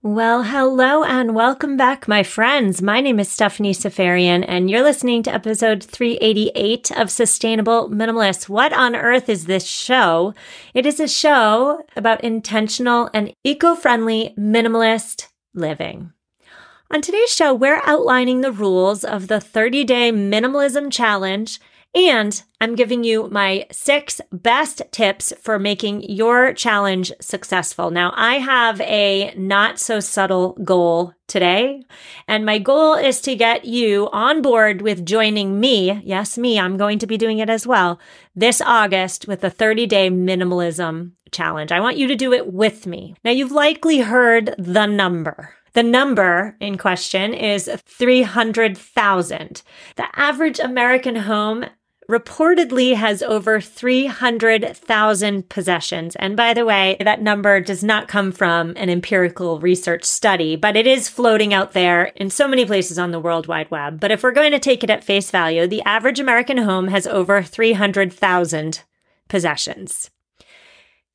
Well, hello and welcome back, my friends. My name is Stephanie Seferian, and you're listening to episode 388 of Sustainable Minimalist. What on earth is this show? It is a show about intentional and eco friendly minimalist living. On today's show, we're outlining the rules of the 30 day minimalism challenge and I'm giving you my six best tips for making your challenge successful. Now, I have a not so subtle goal today, and my goal is to get you on board with joining me. Yes, me, I'm going to be doing it as well this August with the 30 day minimalism challenge. I want you to do it with me. Now, you've likely heard the number. The number in question is 300,000. The average American home reportedly has over 300,000 possessions. And by the way, that number does not come from an empirical research study, but it is floating out there in so many places on the World Wide Web. But if we're going to take it at face value, the average American home has over 300,000 possessions.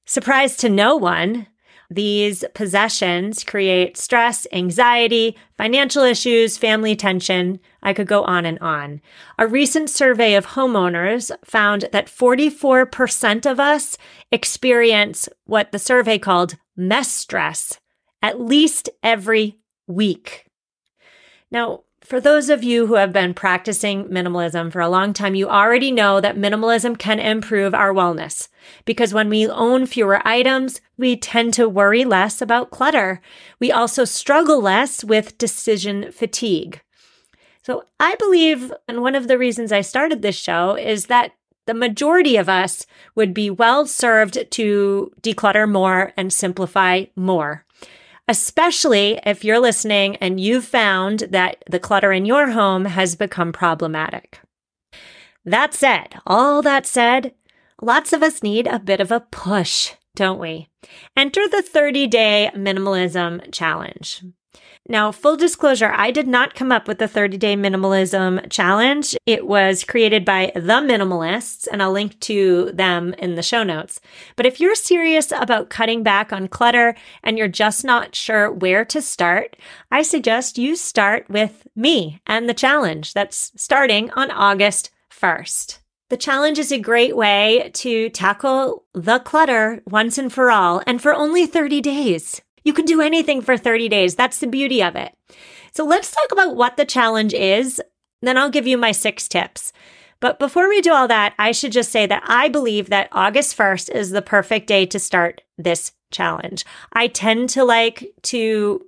Surprise to no one, these possessions create stress, anxiety, financial issues, family tension. I could go on and on. A recent survey of homeowners found that 44% of us experience what the survey called mess stress at least every week. Now, for those of you who have been practicing minimalism for a long time, you already know that minimalism can improve our wellness because when we own fewer items, we tend to worry less about clutter. We also struggle less with decision fatigue. So I believe, and one of the reasons I started this show is that the majority of us would be well served to declutter more and simplify more especially if you're listening and you've found that the clutter in your home has become problematic. That said, all that said, lots of us need a bit of a push, don't we? Enter the 30 day minimalism challenge. Now, full disclosure, I did not come up with the 30 day minimalism challenge. It was created by the minimalists, and I'll link to them in the show notes. But if you're serious about cutting back on clutter and you're just not sure where to start, I suggest you start with me and the challenge that's starting on August 1st. The challenge is a great way to tackle the clutter once and for all, and for only 30 days. You can do anything for 30 days. That's the beauty of it. So let's talk about what the challenge is. Then I'll give you my six tips. But before we do all that, I should just say that I believe that August 1st is the perfect day to start this challenge. I tend to like to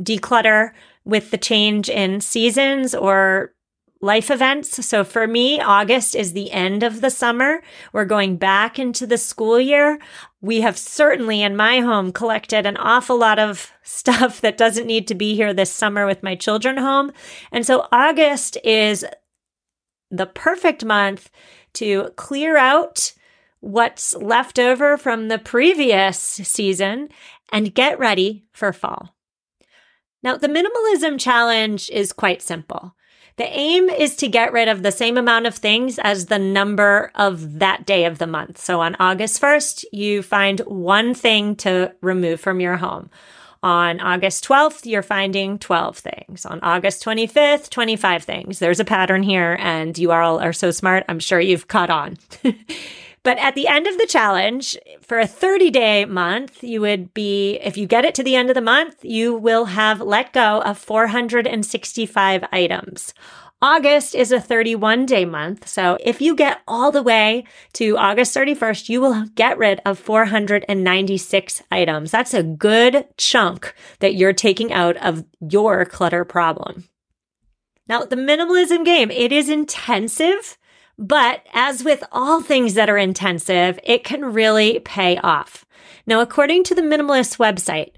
declutter with the change in seasons or life events. So for me, August is the end of the summer. We're going back into the school year. We have certainly in my home collected an awful lot of stuff that doesn't need to be here this summer with my children home. And so August is the perfect month to clear out what's left over from the previous season and get ready for fall. Now, the minimalism challenge is quite simple. The aim is to get rid of the same amount of things as the number of that day of the month. So on August 1st, you find one thing to remove from your home. On August 12th, you're finding 12 things. On August 25th, 25 things. There's a pattern here, and you all are so smart. I'm sure you've caught on. But at the end of the challenge, for a 30 day month, you would be, if you get it to the end of the month, you will have let go of 465 items. August is a 31 day month. So if you get all the way to August 31st, you will get rid of 496 items. That's a good chunk that you're taking out of your clutter problem. Now, the minimalism game, it is intensive, but as with all things that are intensive, it can really pay off. Now, according to the Minimalist website,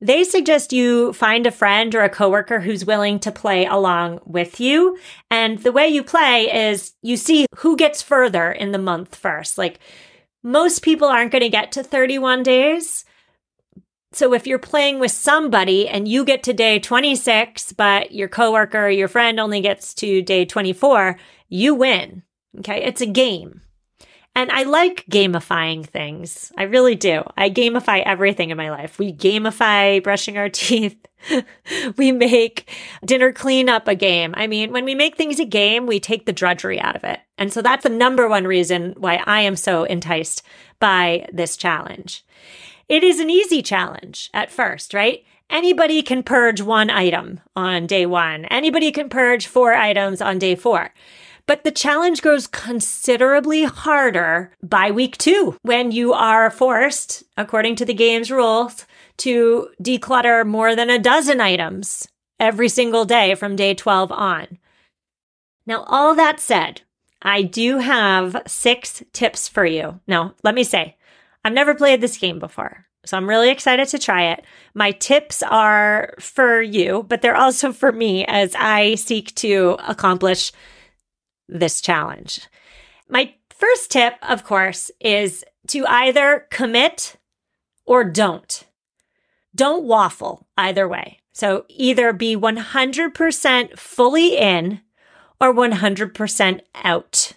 they suggest you find a friend or a coworker who's willing to play along with you. And the way you play is you see who gets further in the month first. Like most people aren't going to get to 31 days. So if you're playing with somebody and you get to day 26, but your coworker or your friend only gets to day 24, you win. Okay. It's a game. And I like gamifying things. I really do. I gamify everything in my life. We gamify brushing our teeth. we make dinner cleanup a game. I mean, when we make things a game, we take the drudgery out of it. And so that's the number one reason why I am so enticed by this challenge. It is an easy challenge at first, right? Anybody can purge one item on day one. Anybody can purge four items on day four. But the challenge grows considerably harder by week two when you are forced, according to the game's rules, to declutter more than a dozen items every single day from day 12 on. Now, all that said, I do have six tips for you. Now, let me say, I've never played this game before. So I'm really excited to try it. My tips are for you, but they're also for me as I seek to accomplish this challenge. My first tip, of course, is to either commit or don't. Don't waffle either way. So either be 100% fully in or 100% out.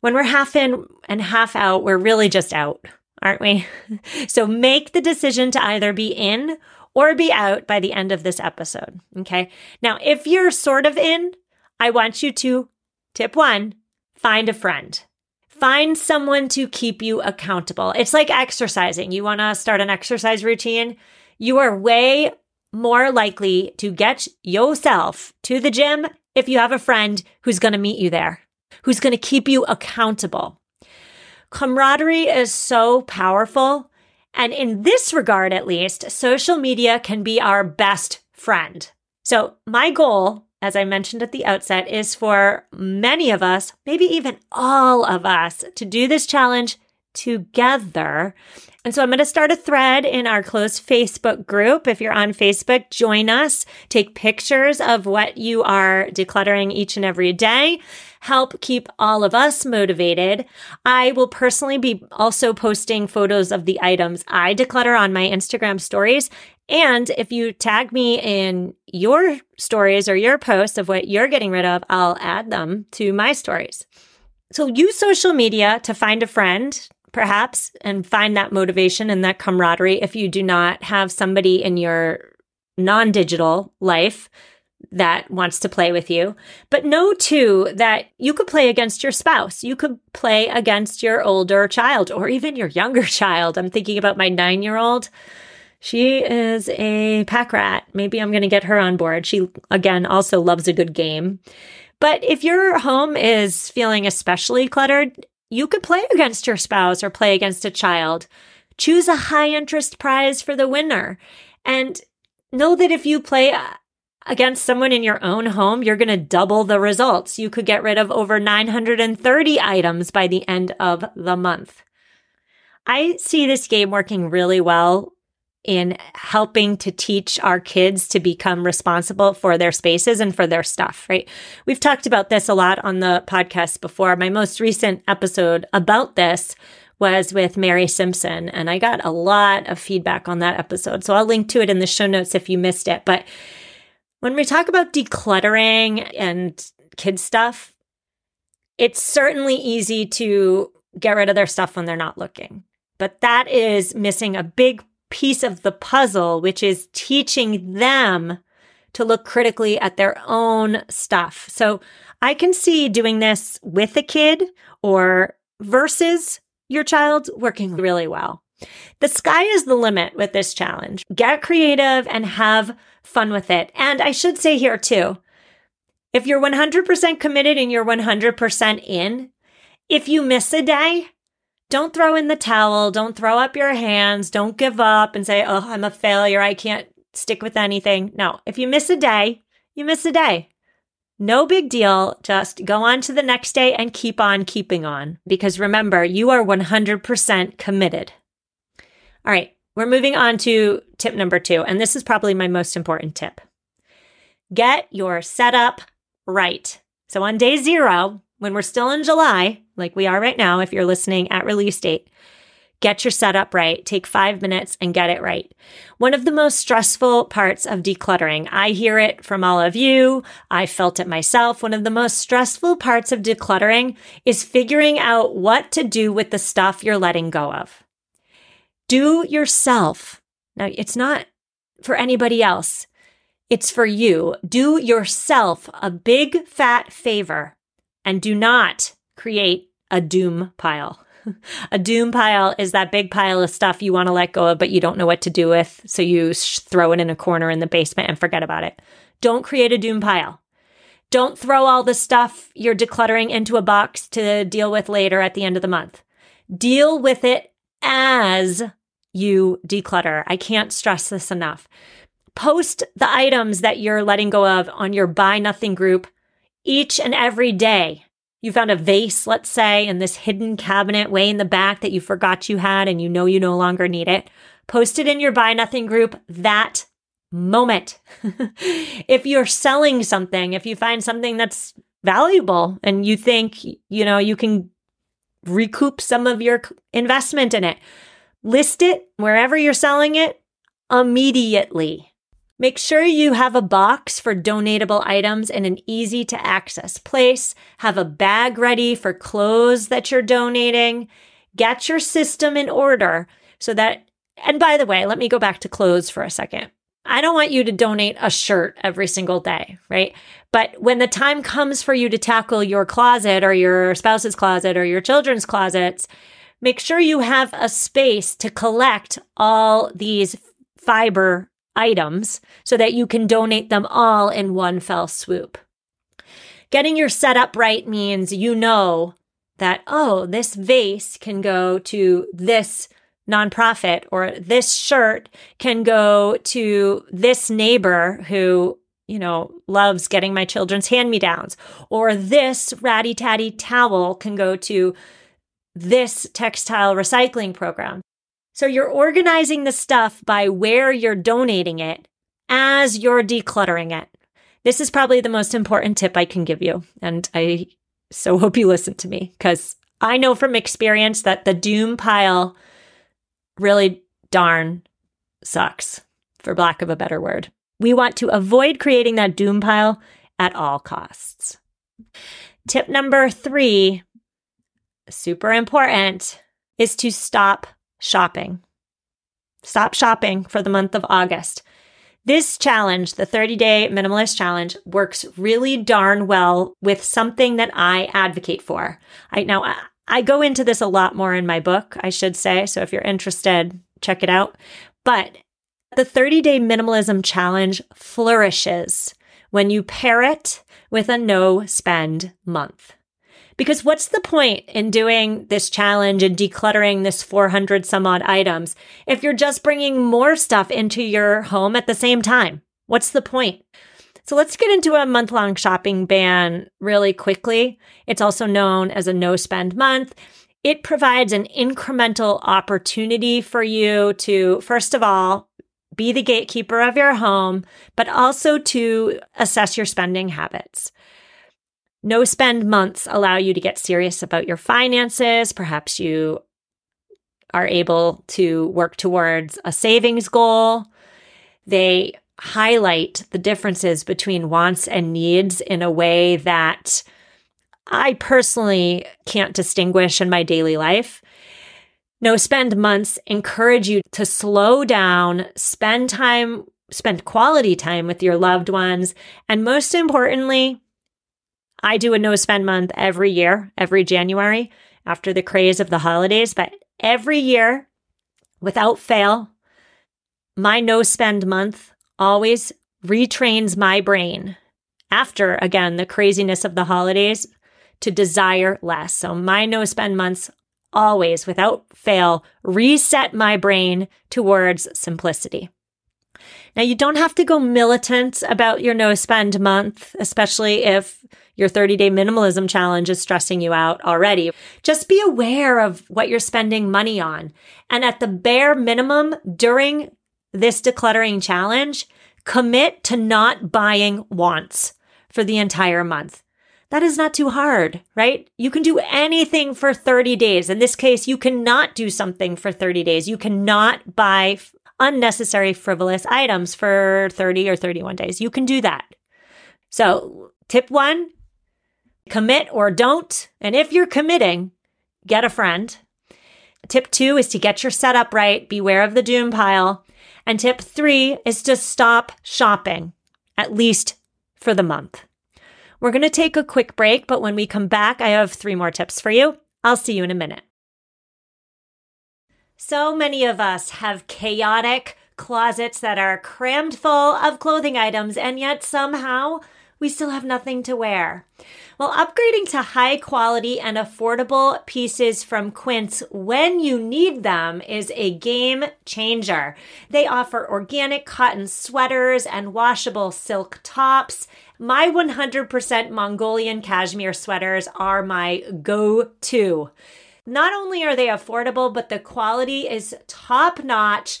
When we're half in and half out, we're really just out, aren't we? so make the decision to either be in or be out by the end of this episode. Okay. Now, if you're sort of in, I want you to Tip one find a friend. Find someone to keep you accountable. It's like exercising. You want to start an exercise routine. You are way more likely to get yourself to the gym if you have a friend who's going to meet you there, who's going to keep you accountable. Camaraderie is so powerful. And in this regard, at least, social media can be our best friend. So my goal as I mentioned at the outset, is for many of us, maybe even all of us, to do this challenge together. And so I'm going to start a thread in our closed Facebook group. If you're on Facebook, join us, take pictures of what you are decluttering each and every day. Help keep all of us motivated. I will personally be also posting photos of the items I declutter on my Instagram stories and if you tag me in your stories or your posts of what you're getting rid of, I'll add them to my stories. So use social media to find a friend, perhaps, and find that motivation and that camaraderie if you do not have somebody in your non digital life that wants to play with you. But know too that you could play against your spouse. You could play against your older child or even your younger child. I'm thinking about my nine year old she is a pack rat. Maybe I'm going to get her on board. She, again, also loves a good game. But if your home is feeling especially cluttered, you could play against your spouse or play against a child. Choose a high interest prize for the winner. And know that if you play uh, against someone in your own home, you're going to double the results. You could get rid of over 930 items by the end of the month. I see this game working really well in helping to teach our kids to become responsible for their spaces and for their stuff, right? We've talked about this a lot on the podcast before. My most recent episode about this was with Mary Simpson, and I got a lot of feedback on that episode. So I'll link to it in the show notes if you missed it. But when we talk about decluttering and kids stuff, it's certainly easy to get rid of their stuff when they're not looking. But that is missing a big piece of the puzzle, which is teaching them to look critically at their own stuff. So I can see doing this with a kid or versus your child working really well. The sky is the limit with this challenge. Get creative and have fun with it. And I should say here too, if you're 100% committed and you're 100% in, if you miss a day, don't throw in the towel. Don't throw up your hands. Don't give up and say, oh, I'm a failure. I can't stick with anything. No, if you miss a day, you miss a day. No big deal. Just go on to the next day and keep on keeping on. Because remember, you are 100% committed. All right, we're moving on to tip number two. And this is probably my most important tip get your setup right. So on day zero, when we're still in July, like we are right now, if you're listening at release date, get your setup right. Take five minutes and get it right. One of the most stressful parts of decluttering, I hear it from all of you. I felt it myself. One of the most stressful parts of decluttering is figuring out what to do with the stuff you're letting go of. Do yourself. Now, it's not for anybody else. It's for you. Do yourself a big fat favor and do not create a doom pile. a doom pile is that big pile of stuff you want to let go of, but you don't know what to do with. So you sh- throw it in a corner in the basement and forget about it. Don't create a doom pile. Don't throw all the stuff you're decluttering into a box to deal with later at the end of the month. Deal with it as you declutter. I can't stress this enough. Post the items that you're letting go of on your buy nothing group each and every day. You found a vase, let's say, in this hidden cabinet way in the back that you forgot you had and you know you no longer need it. Post it in your buy nothing group that moment. if you're selling something, if you find something that's valuable and you think, you know, you can recoup some of your investment in it, list it wherever you're selling it immediately. Make sure you have a box for donatable items in an easy to access place. Have a bag ready for clothes that you're donating. Get your system in order so that, and by the way, let me go back to clothes for a second. I don't want you to donate a shirt every single day, right? But when the time comes for you to tackle your closet or your spouse's closet or your children's closets, make sure you have a space to collect all these fiber items so that you can donate them all in one fell swoop. Getting your setup right means you know that, oh, this vase can go to this nonprofit or this shirt can go to this neighbor who, you know, loves getting my children's hand me downs, or this ratty tatty towel can go to this textile recycling program. So you're organizing the stuff by where you're donating it as you're decluttering it. This is probably the most important tip I can give you. And I so hope you listen to me because I know from experience that the doom pile really darn sucks, for lack of a better word. We want to avoid creating that doom pile at all costs. Tip number three, super important, is to stop shopping. Stop shopping for the month of August. This challenge, the 30 day minimalist challenge, works really darn well with something that I advocate for. I now I go into this a lot more in my book, I should say. So if you're interested, check it out. But the 30 day minimalism challenge flourishes when you pair it with a no spend month. Because what's the point in doing this challenge and decluttering this 400 some odd items if you're just bringing more stuff into your home at the same time? What's the point? So let's get into a month long shopping ban really quickly. It's also known as a no spend month. It provides an incremental opportunity for you to, first of all, be the gatekeeper of your home, but also to assess your spending habits. No spend months allow you to get serious about your finances. Perhaps you are able to work towards a savings goal. They highlight the differences between wants and needs in a way that I personally can't distinguish in my daily life. No spend months encourage you to slow down, spend time, spend quality time with your loved ones, and most importantly, I do a no spend month every year, every January. after the craze of the holidays, but every year, without fail, my no spend month always retrains my brain after, again, the craziness of the holidays to desire less. So my no spend months always, without fail, reset my brain towards simplicity. Now, you don't have to go militant about your no spend month, especially if your 30 day minimalism challenge is stressing you out already. Just be aware of what you're spending money on. And at the bare minimum during this decluttering challenge, commit to not buying wants for the entire month. That is not too hard, right? You can do anything for 30 days. In this case, you cannot do something for 30 days. You cannot buy unnecessary frivolous items for 30 or 31 days. You can do that. So, tip one, commit or don't. And if you're committing, get a friend. Tip two is to get your setup right. Beware of the doom pile. And tip three is to stop shopping, at least for the month. We're going to take a quick break, but when we come back, I have three more tips for you. I'll see you in a minute. So many of us have chaotic closets that are crammed full of clothing items, and yet somehow we still have nothing to wear. Well, upgrading to high quality and affordable pieces from Quince when you need them is a game changer. They offer organic cotton sweaters and washable silk tops. My 100% Mongolian cashmere sweaters are my go to. Not only are they affordable, but the quality is top notch.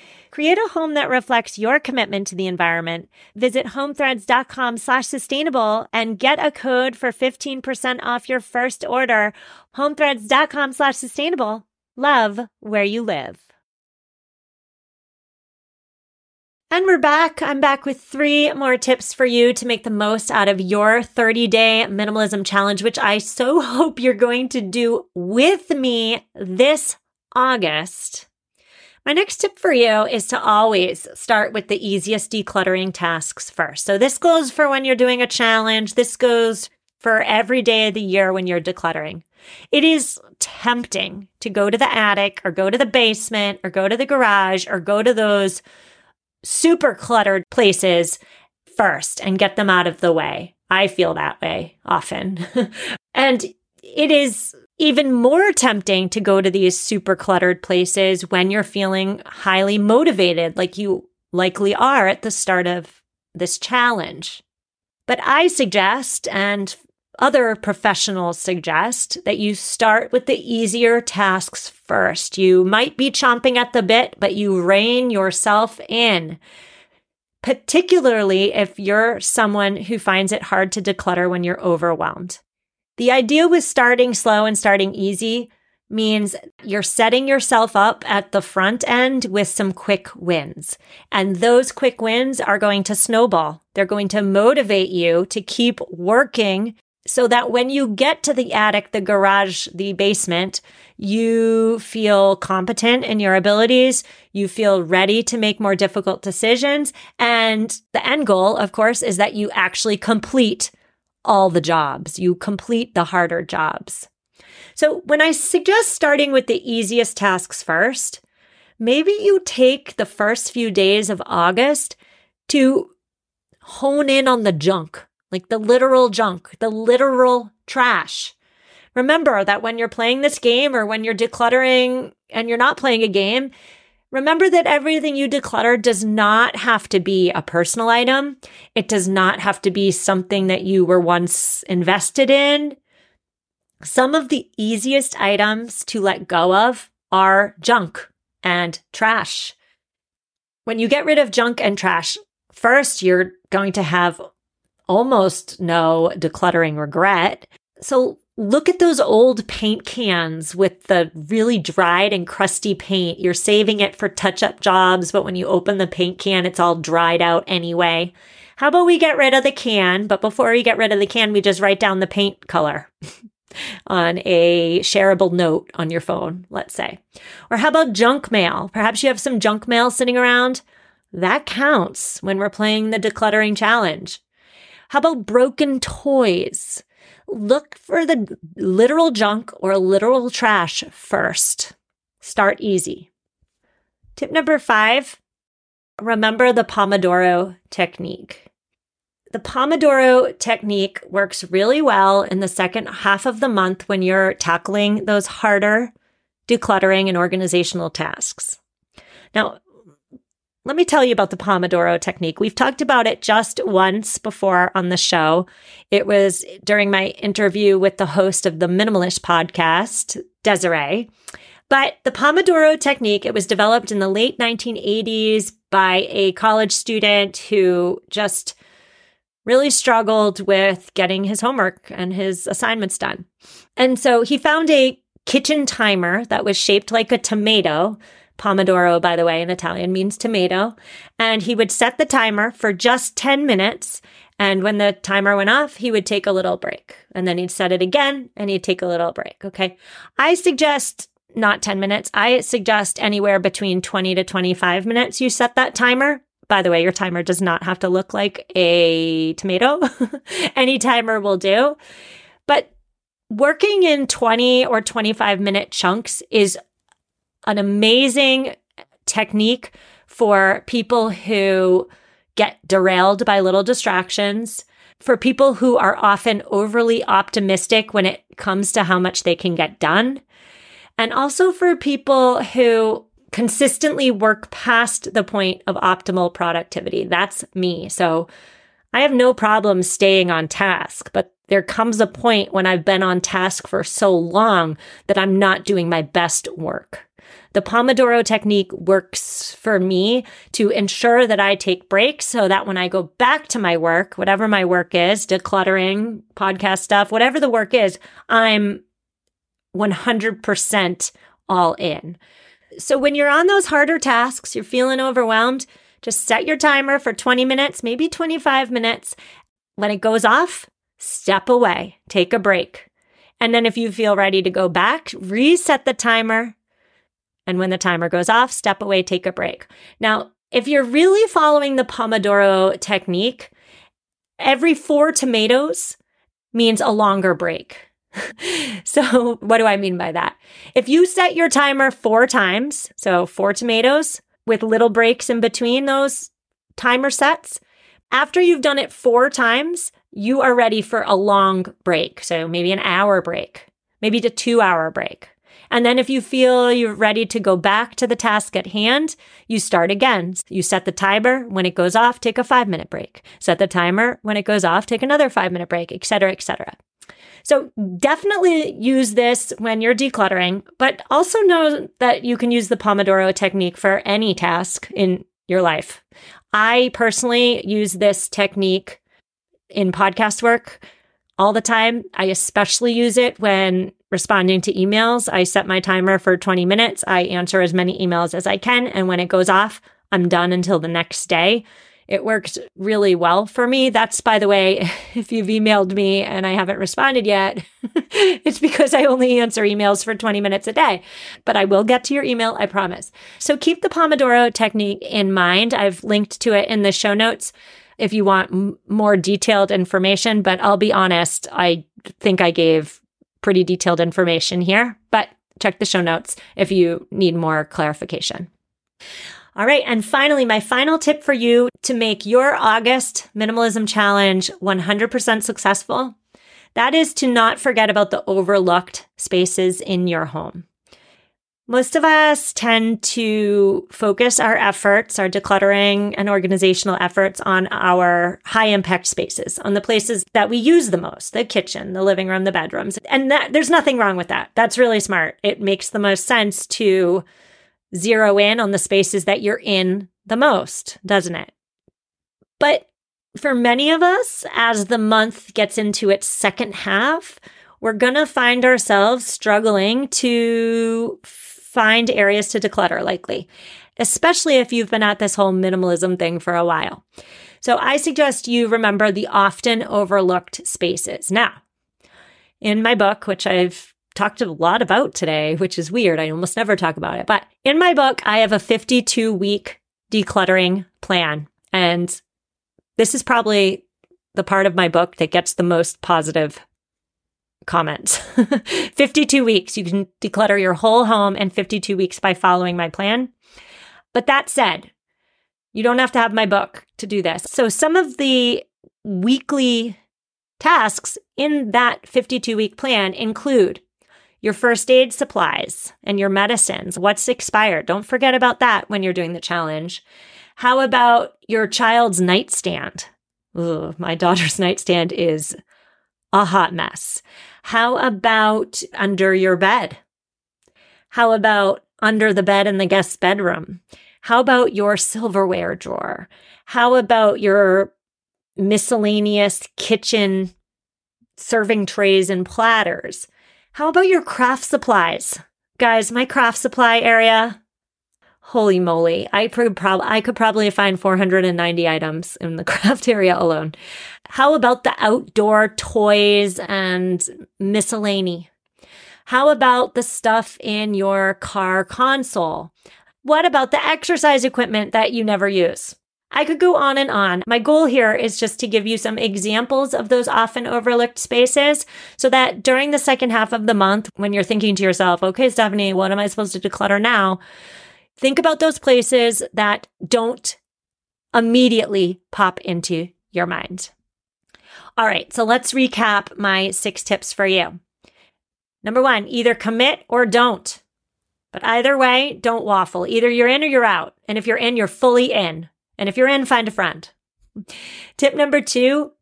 Create a home that reflects your commitment to the environment. Visit homethreads.com slash sustainable and get a code for 15% off your first order. Homethreads.com slash sustainable. Love where you live. And we're back. I'm back with three more tips for you to make the most out of your 30 day minimalism challenge, which I so hope you're going to do with me this August. My next tip for you is to always start with the easiest decluttering tasks first. So this goes for when you're doing a challenge. This goes for every day of the year when you're decluttering. It is tempting to go to the attic or go to the basement or go to the garage or go to those super cluttered places first and get them out of the way. I feel that way often. and it is even more tempting to go to these super cluttered places when you're feeling highly motivated, like you likely are at the start of this challenge. But I suggest, and other professionals suggest, that you start with the easier tasks first. You might be chomping at the bit, but you rein yourself in. Particularly if you're someone who finds it hard to declutter when you're overwhelmed. The idea with starting slow and starting easy means you're setting yourself up at the front end with some quick wins. And those quick wins are going to snowball. They're going to motivate you to keep working so that when you get to the attic, the garage, the basement, you feel competent in your abilities. You feel ready to make more difficult decisions. And the end goal, of course, is that you actually complete all the jobs. You complete the harder jobs. So when I suggest starting with the easiest tasks first, maybe you take the first few days of August to hone in on the junk, like the literal junk, the literal trash. Remember that when you're playing this game or when you're decluttering and you're not playing a game, remember that everything you declutter does not have to be a personal item. It does not have to be something that you were once invested in. Some of the easiest items to let go of are junk and trash. When you get rid of junk and trash, first you're going to have almost no decluttering regret. So look at those old paint cans with the really dried and crusty paint. You're saving it for touch up jobs, but when you open the paint can, it's all dried out anyway. How about we get rid of the can, but before we get rid of the can, we just write down the paint color on a shareable note on your phone, let's say. Or how about junk mail? Perhaps you have some junk mail sitting around. That counts when we're playing the decluttering challenge. How about broken toys? Look for the literal junk or literal trash first. Start easy. Tip number five remember the Pomodoro technique. The Pomodoro technique works really well in the second half of the month when you're tackling those harder decluttering and organizational tasks. Now, let me tell you about the Pomodoro technique. We've talked about it just once before on the show. It was during my interview with the host of the Minimalist podcast, Desiree. But the Pomodoro technique, it was developed in the late 1980s by a college student who just really struggled with getting his homework and his assignments done. And so he found a kitchen timer that was shaped like a tomato Pomodoro, by the way, in Italian means tomato. And he would set the timer for just 10 minutes. And when the timer went off, he would take a little break. And then he'd set it again and he'd take a little break. Okay. I suggest not 10 minutes. I suggest anywhere between 20 to 25 minutes you set that timer. By the way, your timer does not have to look like a tomato. Any timer will do. But working in 20 or 25 minute chunks is an amazing technique for people who get derailed by little distractions, for people who are often overly optimistic when it comes to how much they can get done, and also for people who consistently work past the point of optimal productivity. That's me. So I have no problem staying on task, but there comes a point when I've been on task for so long that I'm not doing my best work. The Pomodoro technique works for me to ensure that I take breaks so that when I go back to my work, whatever my work is, decluttering, podcast stuff, whatever the work is, I'm 100% all in. So when you're on those harder tasks, you're feeling overwhelmed, just set your timer for 20 minutes, maybe 25 minutes. When it goes off, step away, take a break. And then if you feel ready to go back, reset the timer, and when the timer goes off, step away, take a break. Now, if you're really following the Pomodoro technique, every four tomatoes means a longer break. so, what do I mean by that? If you set your timer four times, so four tomatoes with little breaks in between those timer sets, after you've done it four times, you are ready for a long break. So, maybe an hour break, maybe a two hour break. And then if you feel you're ready to go back to the task at hand, you start again. You set the timer. When it goes off, take a five minute break. Set the timer. When it goes off, take another five minute break, et cetera, et cetera. So definitely use this when you're decluttering, but also know that you can use the Pomodoro technique for any task in your life. I personally use this technique in podcast work all the time. I especially use it when responding to emails. I set my timer for 20 minutes. I answer as many emails as I can. And when it goes off, I'm done until the next day. It works really well for me. That's, by the way, if you've emailed me and I haven't responded yet, it's because I only answer emails for 20 minutes a day. But I will get to your email, I promise. So keep the Pomodoro technique in mind. I've linked to it in the show notes. if you want m- more detailed information, but I'll be honest, I think I gave pretty detailed information here, but check the show notes if you need more clarification. All right. And finally, my final tip for you to make your August minimalism challenge 100% successful. That is to not forget about the overlooked spaces in your home. Most of us tend to focus our efforts, our decluttering and organizational efforts on our high impact spaces, on the places that we use the most, the kitchen, the living room, the bedrooms. And that, there's nothing wrong with that. That's really smart. It makes the most sense to zero in on the spaces that you're in the most, doesn't it? But for many of us, as the month gets into its second half, we're going to find ourselves struggling to find areas to declutter likely, especially if you've been at this whole minimalism thing for a while. So I suggest you remember the often overlooked spaces. Now, in my book, which I've talked a lot about today, which is weird. I almost never talk about it. But in my book, I have a 52 week decluttering plan. And this is probably the part of my book that gets the most positive comments. 52 weeks. You can declutter your whole home in 52 weeks by following my plan. But that said, you don't have to have my book to do this. So some of the weekly tasks in that 52 week plan include your first aid supplies and your medicines. What's expired? Don't forget about that when you're doing the challenge. How about your child's nightstand? My daughter's nightstand is a hot mess. How about under your bed? How about under the bed in the guest bedroom? How about your silverware drawer? How about your miscellaneous kitchen serving trays and platters? How about your craft supplies? Guys, my craft supply area, holy moly, I could, prob- I could probably find 490 items in the craft area alone. How about the outdoor toys and miscellany? How about the stuff in your car console? What about the exercise equipment that you never use? I could go on and on. My goal here is just to give you some examples of those often overlooked spaces so that during the second half of the month, when you're thinking to yourself, okay, Stephanie, what am I supposed to declutter now? Think about those places that don't immediately pop into your mind. All right, so let's recap my six tips for you. Number one, either commit or don't. But either way, don't waffle. Either you're in or you're out. And if you're in, you're fully in. And if you're in, find a friend. Tip number two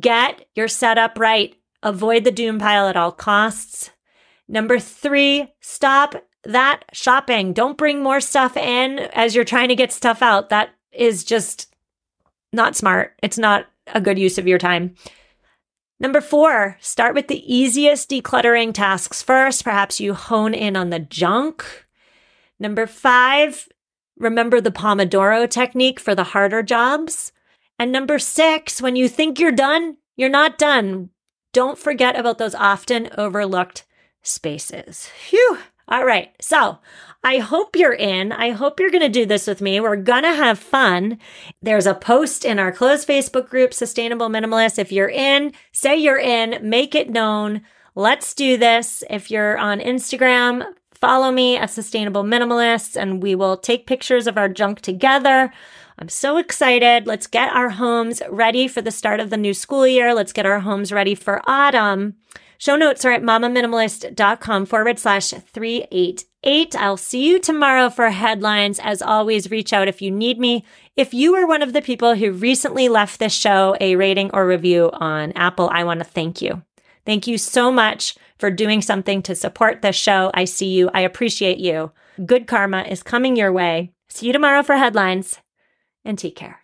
get your setup right. Avoid the doom pile at all costs. Number three, stop that shopping. Don't bring more stuff in as you're trying to get stuff out. That is just not smart. It's not a good use of your time. Number four, start with the easiest decluttering tasks first. Perhaps you hone in on the junk. Number five, Remember the Pomodoro technique for the harder jobs. And number six, when you think you're done, you're not done. Don't forget about those often overlooked spaces. Phew. All right. So I hope you're in. I hope you're going to do this with me. We're going to have fun. There's a post in our closed Facebook group, Sustainable Minimalist. If you're in, say you're in, make it known. Let's do this. If you're on Instagram, Follow me at Sustainable Minimalists and we will take pictures of our junk together. I'm so excited. Let's get our homes ready for the start of the new school year. Let's get our homes ready for autumn. Show notes are at mamaminimalist.com forward slash 388. I'll see you tomorrow for headlines. As always, reach out if you need me. If you are one of the people who recently left this show a rating or review on Apple, I want to thank you. Thank you so much for doing something to support this show. I see you. I appreciate you. Good karma is coming your way. See you tomorrow for headlines and take care.